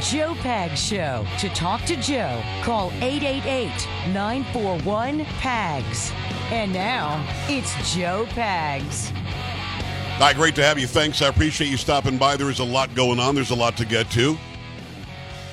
Joe Pags Show. To talk to Joe, call 888 941 PAGS. And now, it's Joe Pags. Hi, great to have you. Thanks. I appreciate you stopping by. There is a lot going on, there's a lot to get to.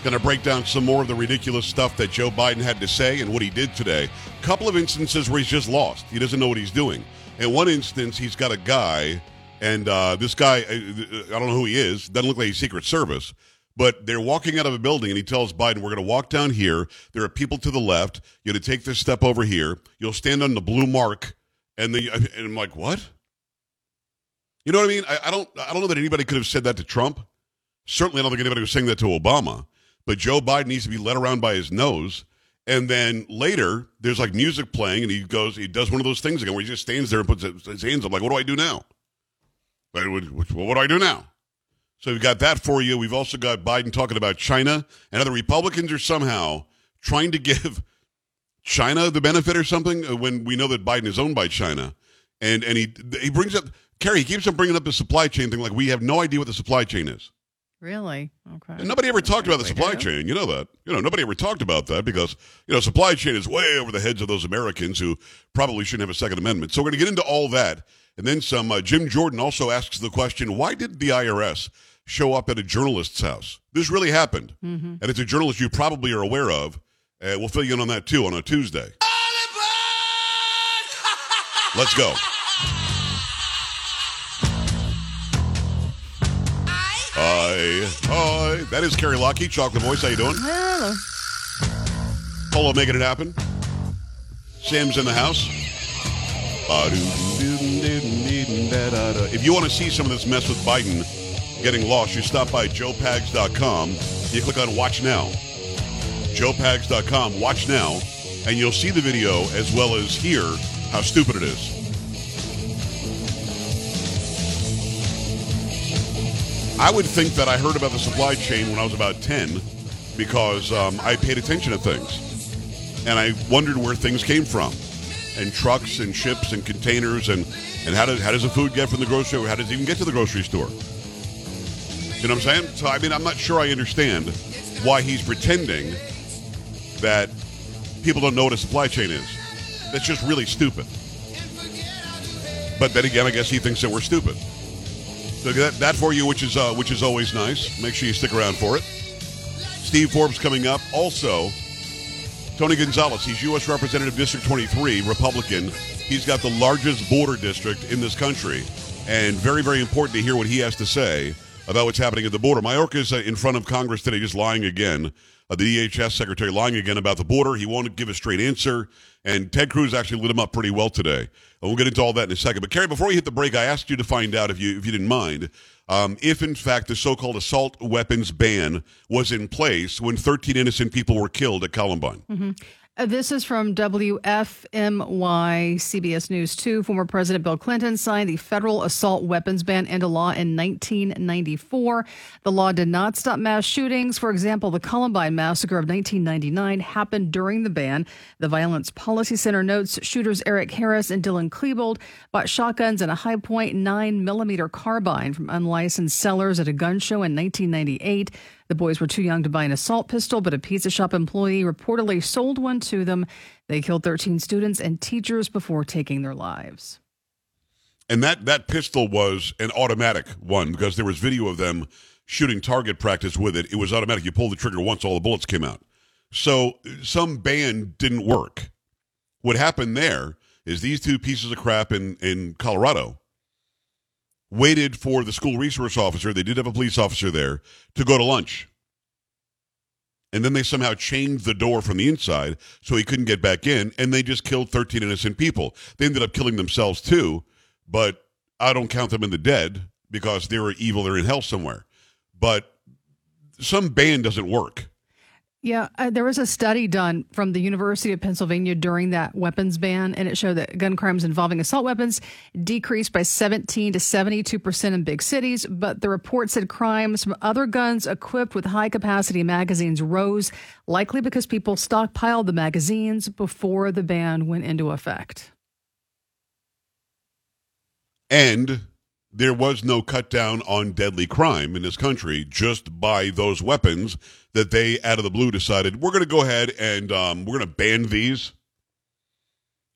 Going to break down some more of the ridiculous stuff that Joe Biden had to say and what he did today. A couple of instances where he's just lost. He doesn't know what he's doing. In one instance, he's got a guy, and uh, this guy, I don't know who he is, doesn't look like he's Secret Service, but they're walking out of a building, and he tells Biden, We're going to walk down here. There are people to the left. You're going to take this step over here. You'll stand on the blue mark. And, and I'm like, What? You know what I mean? I, I don't. I don't know that anybody could have said that to Trump. Certainly, I don't think anybody was saying that to Obama. But Joe Biden needs to be led around by his nose. And then later, there's like music playing, and he goes, he does one of those things again where he just stands there and puts his hands up, like, what do I do now? What, what do I do now? So we've got that for you. We've also got Biden talking about China, and other Republicans are somehow trying to give China the benefit or something uh, when we know that Biden is owned by China. And and he he brings up Kerry, he keeps on bringing up the supply chain thing like we have no idea what the supply chain is. Really? Okay. And nobody ever talked about the supply chain. You know that. You know, nobody ever talked about that because, you know, supply chain is way over the heads of those Americans who probably shouldn't have a Second Amendment. So we're going to get into all that. And then some. Uh, Jim Jordan also asks the question why did the IRS show up at a journalist's house? This really happened. Mm-hmm. And it's a journalist you probably are aware of. Uh, we'll fill you in on that too on a Tuesday. Let's go. Hi, hi. That is Carrie Lockie, Chocolate Voice. How you doing? Hello. Polo making it happen. Sam's in the house. If you want to see some of this mess with Biden getting lost, you stop by joepags.com. You click on Watch Now. joepags.com. Watch now, and you'll see the video as well as hear how stupid it is. I would think that I heard about the supply chain when I was about 10 because um, I paid attention to things. And I wondered where things came from. And trucks and ships and containers and, and how, does, how does the food get from the grocery store? How does it even get to the grocery store? You know what I'm saying? So, I mean, I'm not sure I understand why he's pretending that people don't know what a supply chain is. That's just really stupid. But then again, I guess he thinks that we're stupid. So that, that for you, which is uh, which is always nice. Make sure you stick around for it. Steve Forbes coming up. Also, Tony Gonzales. He's U.S. Representative District 23, Republican. He's got the largest border district in this country, and very very important to hear what he has to say about what's happening at the border. Mayorkas uh, in front of Congress today, just lying again. Uh, the DHS secretary lying again about the border. He won't give a straight answer. And Ted Cruz actually lit him up pretty well today. And we'll get into all that in a second. But Kerry, before we hit the break, I asked you to find out if you if you didn't mind, um, if in fact the so-called assault weapons ban was in place when 13 innocent people were killed at Columbine. Mm-hmm. Uh, this is from WFMY CBS News 2. Former President Bill Clinton signed the federal assault weapons ban into law in 1994. The law did not stop mass shootings. For example, the Columbine massacre of 1999 happened during the ban. The Violence Policy Center notes shooters Eric Harris and Dylan Klebold bought shotguns and a Hi-Point 9 millimeter carbine from unlicensed sellers at a gun show in 1998. The boys were too young to buy an assault pistol, but a pizza shop employee reportedly sold one to them. They killed 13 students and teachers before taking their lives. And that, that pistol was an automatic one because there was video of them shooting target practice with it. It was automatic. You pull the trigger once, all the bullets came out. So some ban didn't work. What happened there is these two pieces of crap in, in Colorado waited for the school resource officer, they did have a police officer there, to go to lunch. And then they somehow chained the door from the inside so he couldn't get back in, and they just killed 13 innocent people. They ended up killing themselves too, but I don't count them in the dead because they were evil, they're in hell somewhere. But some ban doesn't work. Yeah, uh, there was a study done from the University of Pennsylvania during that weapons ban, and it showed that gun crimes involving assault weapons decreased by 17 to 72 percent in big cities. But the report said crimes from other guns equipped with high capacity magazines rose, likely because people stockpiled the magazines before the ban went into effect. And there was no cut down on deadly crime in this country just by those weapons that they, out of the blue, decided we're going to go ahead and um, we're going to ban these.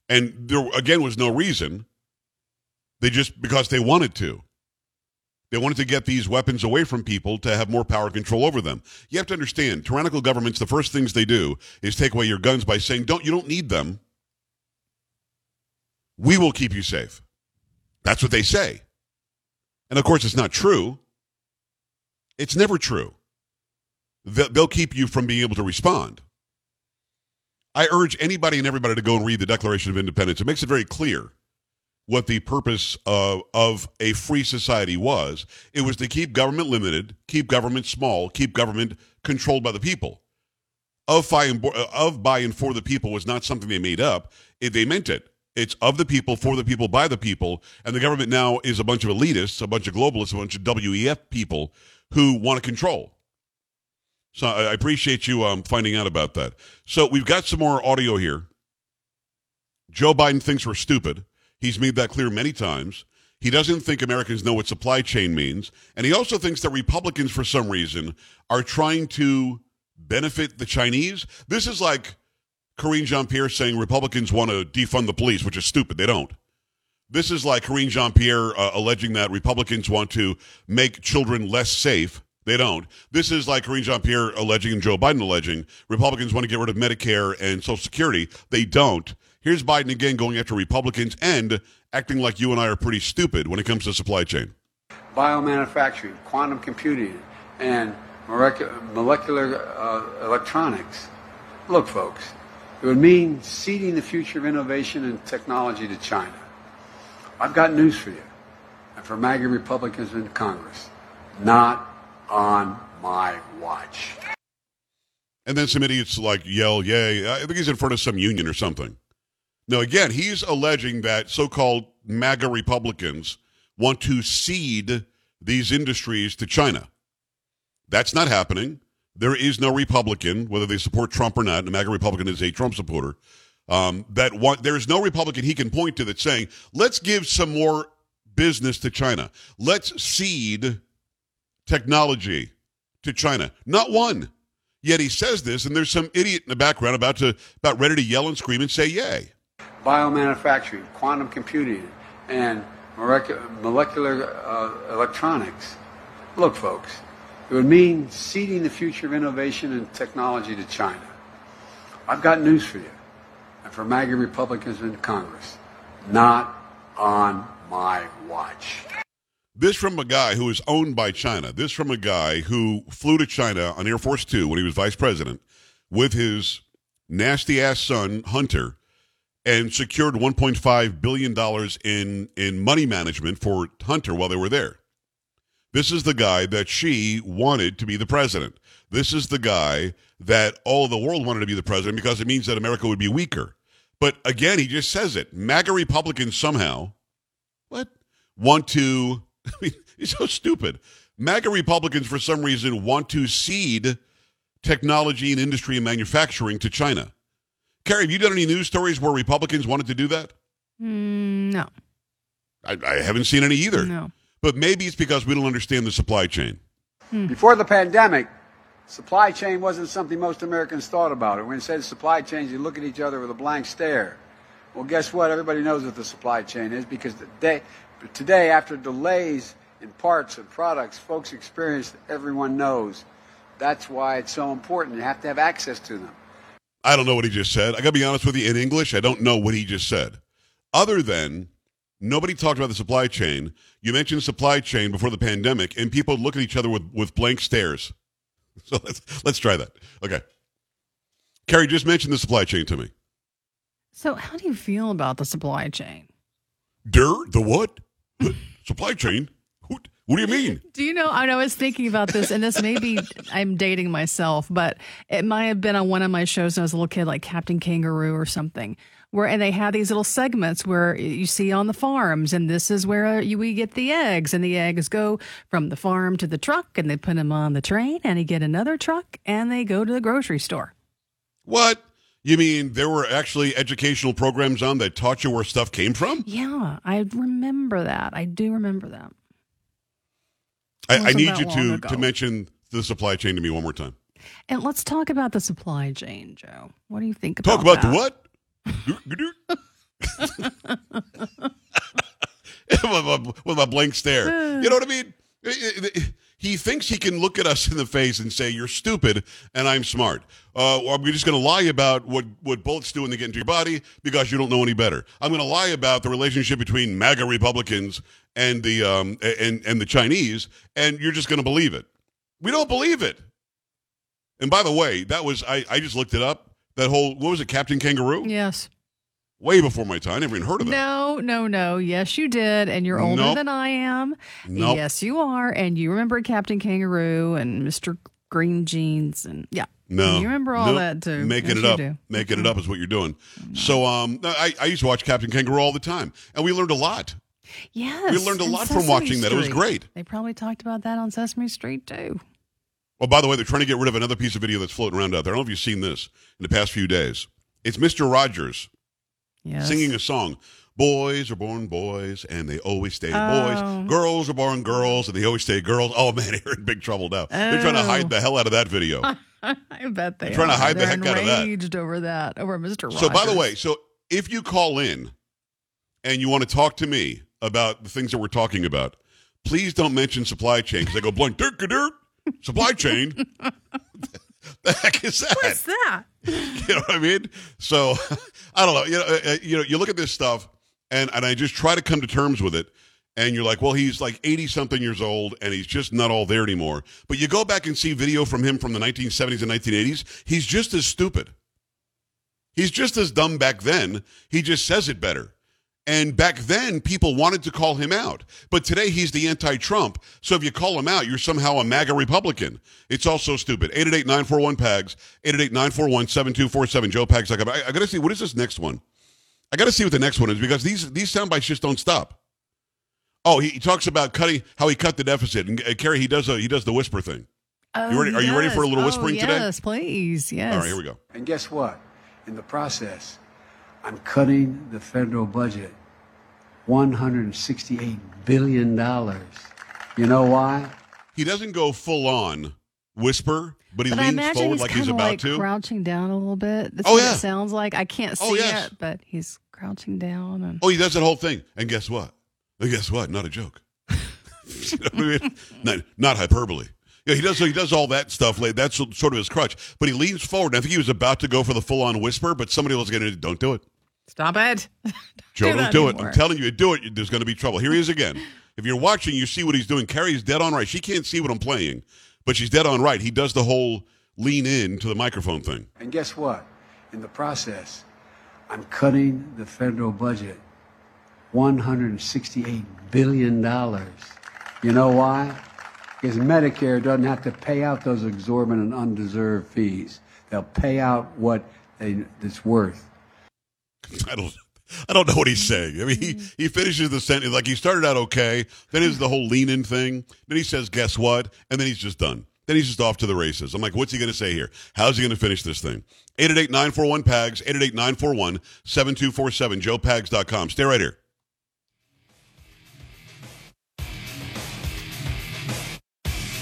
And there, again, was no reason. They just, because they wanted to. They wanted to get these weapons away from people to have more power control over them. You have to understand, tyrannical governments, the first things they do is take away your guns by saying, don't, you don't need them. We will keep you safe. That's what they say. And of course, it's not true. It's never true. They'll keep you from being able to respond. I urge anybody and everybody to go and read the Declaration of Independence. It makes it very clear what the purpose of, of a free society was. It was to keep government limited, keep government small, keep government controlled by the people. Of by and, for the people was not something they made up. They meant it. It's of the people, for the people, by the people. And the government now is a bunch of elitists, a bunch of globalists, a bunch of WEF people who want to control. So I appreciate you um, finding out about that. So we've got some more audio here. Joe Biden thinks we're stupid. He's made that clear many times. He doesn't think Americans know what supply chain means. And he also thinks that Republicans, for some reason, are trying to benefit the Chinese. This is like Karine Jean Pierre saying Republicans want to defund the police, which is stupid. They don't. This is like Karine Jean Pierre uh, alleging that Republicans want to make children less safe. They don't. This is like Karine Jean Pierre alleging and Joe Biden alleging Republicans want to get rid of Medicare and Social Security. They don't. Here's Biden again going after Republicans and acting like you and I are pretty stupid when it comes to supply chain. Biomanufacturing, quantum computing, and molecular uh, electronics. Look, folks, it would mean ceding the future of innovation and technology to China. I've got news for you, and for MAGA Republicans in Congress. Not on my watch. And then some idiots like yell, yay. I think he's in front of some union or something. Now, again, he's alleging that so called MAGA Republicans want to cede these industries to China. That's not happening. There is no Republican, whether they support Trump or not, a MAGA Republican is a Trump supporter, um, that there is no Republican he can point to that's saying, let's give some more business to China. Let's cede technology to China. Not one. Yet he says this, and there's some idiot in the background about to about ready to yell and scream and say yay. Biomanufacturing, quantum computing, and molecular uh, electronics. Look, folks, it would mean ceding the future of innovation and technology to China. I've got news for you, and for MAGA Republicans in Congress. Not on my watch. This from a guy who is owned by China. This from a guy who flew to China on Air Force Two when he was vice president with his nasty ass son, Hunter, and secured $1.5 billion in, in money management for Hunter while they were there. This is the guy that she wanted to be the president. This is the guy that all the world wanted to be the president because it means that America would be weaker. But again, he just says it. MAGA Republicans somehow, what, want to I mean, he's so stupid. MAGA Republicans, for some reason, want to cede technology and industry and manufacturing to China. Carrie, have you done any news stories where Republicans wanted to do that? Mm, no. I, I, haven't seen any either. No. But maybe it's because we don't understand the supply chain. Hmm. Before the pandemic, supply chain wasn't something most Americans thought about. When you say supply chain, you look at each other with a blank stare. Well, guess what? Everybody knows what the supply chain is because they, but today, after delays in parts and products, folks experience everyone knows. That's why it's so important. You have to have access to them. I don't know what he just said. I got to be honest with you. In English, I don't know what he just said. Other than nobody talked about the supply chain. You mentioned supply chain before the pandemic, and people look at each other with, with blank stares. So let's let's try that. Okay. Carrie just mentioned the supply chain to me. So, how do you feel about the supply chain? Dirt? the what? Supply chain? What, what do you mean? Do you know? I was thinking about this, and this may be I'm dating myself, but it might have been on one of my shows when I was a little kid, like Captain Kangaroo or something. Where and they have these little segments where you see on the farms, and this is where uh, you, we get the eggs, and the eggs go from the farm to the truck, and they put them on the train, and you get another truck, and they go to the grocery store. What? You mean there were actually educational programs on that taught you where stuff came from? Yeah, I remember that. I do remember that. I, I need you to ago. to mention the supply chain to me one more time. And let's talk about the supply chain, Joe. What do you think about Talk about that? the what? with, my, blank stare. You know what I mean? He thinks he can look at us in the face and say, You're stupid and I'm smart. Uh, or I'm just going to lie about what, what bullets do when they get into your body because you don't know any better. I'm going to lie about the relationship between MAGA Republicans and the, um, and, and the Chinese, and you're just going to believe it. We don't believe it. And by the way, that was, I, I just looked it up. That whole, what was it, Captain Kangaroo? Yes. Way before my time. I never even heard of that. No, no, no. Yes, you did. And you're older Nope. than I am. Nope. Yes, you are. And you remember Captain Kangaroo and Mr. Green Jeans. And yeah. No, You remember all Nope. that too. Making Yes, it you up, do. Mm-hmm. making it up is what you're doing. So, um, I, I used to watch Captain Kangaroo all the time, and we learned a lot. Yes. We learned a and lot from Sesame watching that. It was Street. great. They probably talked about that on Sesame Street too. Oh, by the way, they're trying to get rid of another piece of video that's floating around out there. I don't know if you've seen this in the past few days. It's Mister Rogers Yes. singing a song. Boys are born boys, and they always stay Oh. boys. Girls are born girls, and they always stay girls. Oh man, they're in big trouble now. They're trying to Oh. hide the hell out of that video. I bet they They're trying to hide the They're heck out of that. enraged over that, over Mr. Rogers. So, by the way, so if you call in and you want to talk to me about the things that we're talking about, please don't mention supply chain because I go blank dirt dirt supply chain. the heck is that? what's that? You know what I mean? So I don't know. You know, uh, uh, you know, you look at this stuff, and and I just try to come to terms with it. And you're like, well, he's like 80 something years old, and he's just not all there anymore. But you go back and see video from him from the 1970s and 1980s. He's just as stupid. He's just as dumb back then. He just says it better. And back then, people wanted to call him out. But today, he's the anti Trump. So if you call him out, you're somehow a MAGA Republican. It's all so stupid. 888 941 PAGS, 888 941 7247. Joe Pags. I, I got to see, what is this next one? I got to see what the next one is because these, these sound bites just don't stop. Oh, he, he talks about cutting, how he cut the deficit. And uh, Carrie, he does, a, he does the whisper thing. Oh, You ready- are you ready for a yes. little Oh, whispering today? Yes, please. Yes. All right, here we go. And guess what? In the process, I'm cutting the federal budget $168 billion. You know why? He doesn't go full on whisper, but he But leans forward he's like he's about like to. crouching down a little bit. That's Oh, what yeah. it sounds like. I can't oh, see Oh, yes. it, but he's crouching down. And Oh, he does that whole thing. And guess what? And guess what? Not a joke. You know what I mean? not, not hyperbole. Yeah, he does. So he does all that stuff. Like, that's sort of his crutch. But he leans forward. And I think he was about to go for the full on whisper, but somebody was going to don't do it. Stop it. Joe, do don't that do it. I'm telling you, you do it. There's going to be trouble. Here he is again. If you're watching, you see what he's doing. Carrie's dead on right. She can't see what I'm playing, but she's dead on right. He does the whole lean in to the microphone thing. And guess what? In the process, I'm cutting the federal budget $168 billion. You know why? Because Medicare doesn't have to pay out those exorbitant, and undeserved fees. They'll pay out what they, it's worth. I don't. I don't know what he's saying. I mean, he, mm. he finishes the sentence like he started out okay. Then is the whole lean in thing. Then he says, "Guess what?" And then he's just done. Then he's just off to the races. I'm like, what's he going to say here? How's he going to finish this thing? 888-941-PAGS, 888-941-7247, joepags.com. Stay right here.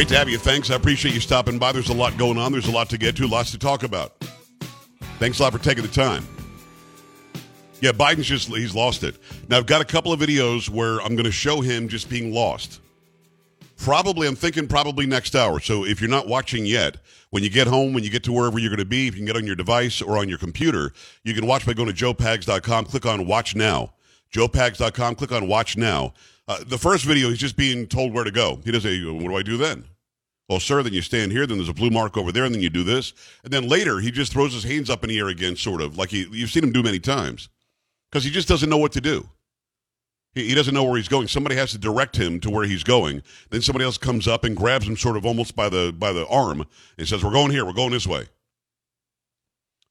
Great to have you. Thanks. I appreciate you stopping by. There's a lot going on. There's a lot to get to, lots to talk about. Thanks a lot for taking the time. Yeah, Biden's just, he's lost it. Now, I've got a couple of videos where I'm going to show him just being lost. Probably, I'm thinking probably next hour. So if you're not watching yet, when you get home, when you get to wherever you're going to be, if you can get on your device or on your computer, you can watch by going to joepags.com, click on watch now. joepags.com, click on watch now. Uh, the first video, he's just being told where to go. He doesn't say, what do I do then? Well, sir, then you stand here, then there's a blue mark over there, and then you do this. And then later, he just throws his hands up in the air again, sort of, like he, you've seen him do many times, because he just doesn't know what to do. He, he doesn't know where he's going. Somebody has to direct him to where he's going. Then somebody else comes up and grabs him sort of almost by the by the arm and says, "We're going here. We're going this way." If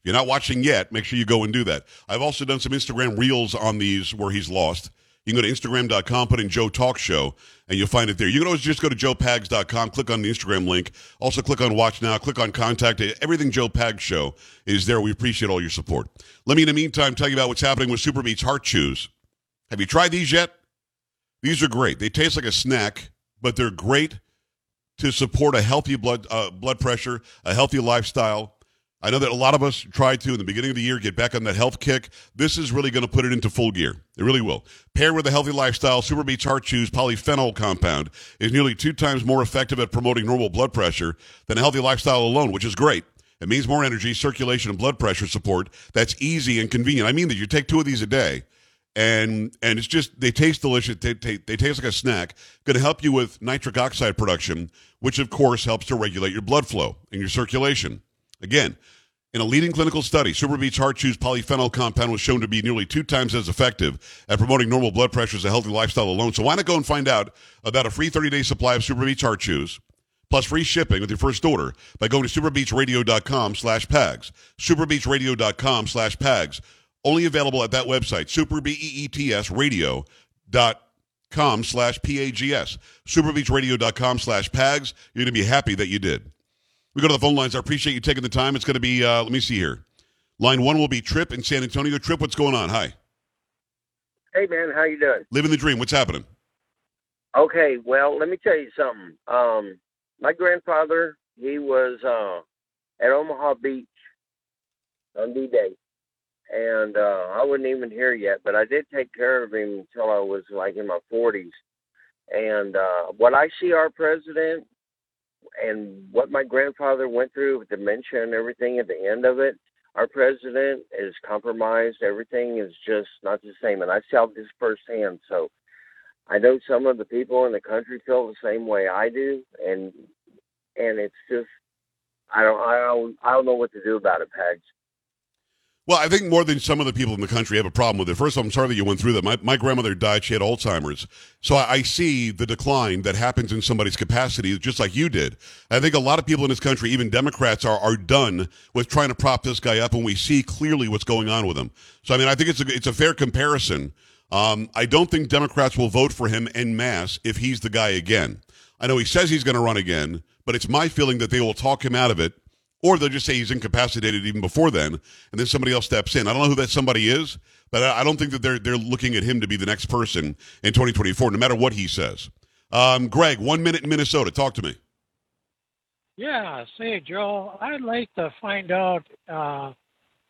you're not watching yet, make sure you go and do that. I've also done some Instagram reels on these where he's lost. You can go to Instagram.com, put in Joe Talk Show, and you'll find it there. You can always just go to joepags.com, click on the Instagram link. Also, click on Watch Now, click on Contact. Everything Joe Pags Show is there. We appreciate all your support. Let me, in the meantime, tell you about what's happening with Super Beets Heart Chews. Have you tried these yet? These are great. They taste like a snack, but they're great to support a healthy blood uh, blood pressure, a healthy lifestyle. I know that a lot of us try to in the beginning of the year get back on that health kick. This is really going to put it into full gear. It really will. Paired with a healthy lifestyle, Super Beets Heart Chews polyphenol compound is nearly two times more effective at promoting normal blood pressure than a healthy lifestyle alone, which is great. It means more energy, circulation, and blood pressure support. That's easy and convenient. I mean that you take two of these a day and and it's just they taste delicious. They, they, they taste like a snack. Going to help you with nitric oxide production, which of course helps to regulate your blood flow and your circulation. Again, in a leading clinical study, Super Beets Heart Chews polyphenol compound was shown to be nearly two times as effective at promoting normal blood pressure as a healthy lifestyle alone. So why not go and find out about a free 30-day supply of Super Beets Heart Chews? plus free shipping with your first order by going to superbeetsradio.com slash pags. superbeetsradio.com slash pags. Only available at that website, superbeetsradio.com slash P-A-G-S. Superbeetsradio.com slash PAGS. You're going to be happy that you did. We go to the phone lines. I appreciate you taking the time. It's going to be, uh, let me see here. Line one will be Trip in San Antonio. Trip, what's going on? Hi. Hey, man. How you doing? Living the dream. What's happening? Okay. Well, let me tell you something. Um, my grandfather, he was uh, at Omaha Beach on D-Day and uh, I wasn't even here yet, but I did take care of him until I was like in my 40s. And uh, what I see our president and what my grandfather went through with dementia and everything at the end of it, our president is compromised. Everything is just not the same, and I saw this firsthand. So I know some of the people in the country feel the same way I do, and and it's just I don't I don't I don't know what to do about it, Pags. Well, I think more than some of the people in the country have a problem with it. First of all, I'm sorry that you went through that. My, my grandmother died. She had Alzheimer's. So I, I, see the decline that happens in somebody's capacity, just like you did. I think a lot of people in this country, even Democrats, are, are done with trying to prop this guy up, and we see clearly what's going on with him. So, I mean, I think it's a, it's a fair comparison. Um, I don't think Democrats will vote for him en masse if he's the guy again. I know he says he's going to run again, but it's my feeling that they will talk him out of it or they'll just say he's incapacitated even before then, and then somebody else steps in. I don't know who that somebody is, but I don't think that they're they're looking at him to be the next person in 2024, no matter what he says. Um, Greg, one minute in Minnesota. Talk to me. Yeah, say Joe, I'd like to find out uh,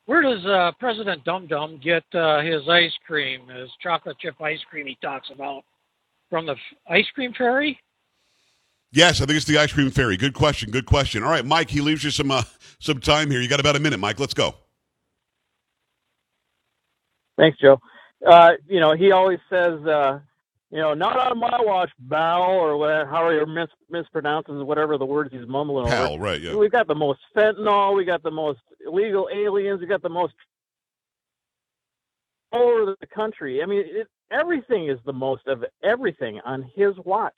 where does uh, President Dum Dum get uh, his ice cream, his chocolate chip ice cream he talks about from the f- ice cream fairy? Yes, I think it's the ice cream fairy. Good question. Good question. All right, Mike. He leaves you some uh, some time here. You got about a minute, Mike. Let's go. Thanks, Joe. Uh, you know, he always says, uh, you know, not on my watch, Bow, or whatever, how he mis- mispronounces whatever the words he's mumbling Pal, over. right? Yeah. We've got the most fentanyl. We got the most illegal aliens. We got the most all over the country. I mean, it, everything is the most of everything on his watch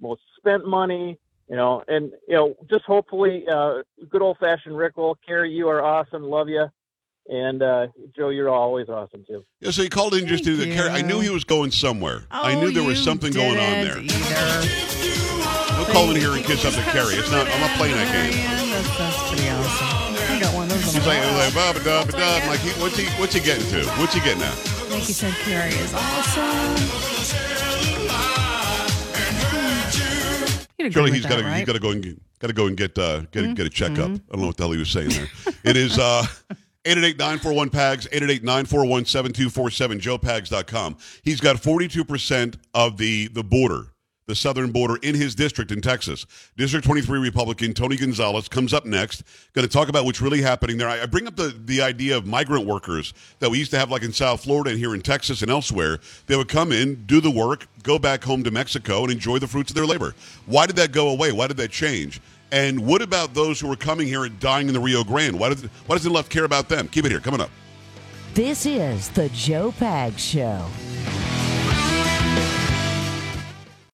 most spent money, you know, and you know, just hopefully, uh, good old fashioned Rick will Carrie, you are awesome, love you, and uh, Joe, you're always awesome too. Yeah, so he called in just to the Carrie. I knew he was going somewhere. Oh, I knew there was something going on there. He'll call in here and kiss up to Carrie. It's not. I'm not playing that game. That's, that's pretty awesome. I got one of those. He's like, wall. like blah, blah, blah, blah. I'm like, he, what's he? What's he getting to? What's he getting at? I think he said Carrie is awesome. Surely he's got to. right? Mm-hmm. He's got to go and get, got to go and get uh, get get a checkup. I don't know what the hell he was saying there. it is uh, 888-941 pags 888-941-7247 joepags.com. He's got 42 percent of the the border. The southern border in his district in Texas. District 23 Republican Tony Gonzales comes up next. Going to talk about what's really happening there. I, bring up the, the idea of migrant workers that we used to have like in South Florida and here in Texas and elsewhere. They would come in, do the work, go back home to Mexico and enjoy the fruits of their labor. Why did that go away? Why did that change? And what about those who were coming here and dying in the Rio Grande? Why, did, why doesn't the left care about them? Keep it here. Coming up. This is the Joe Pags Show.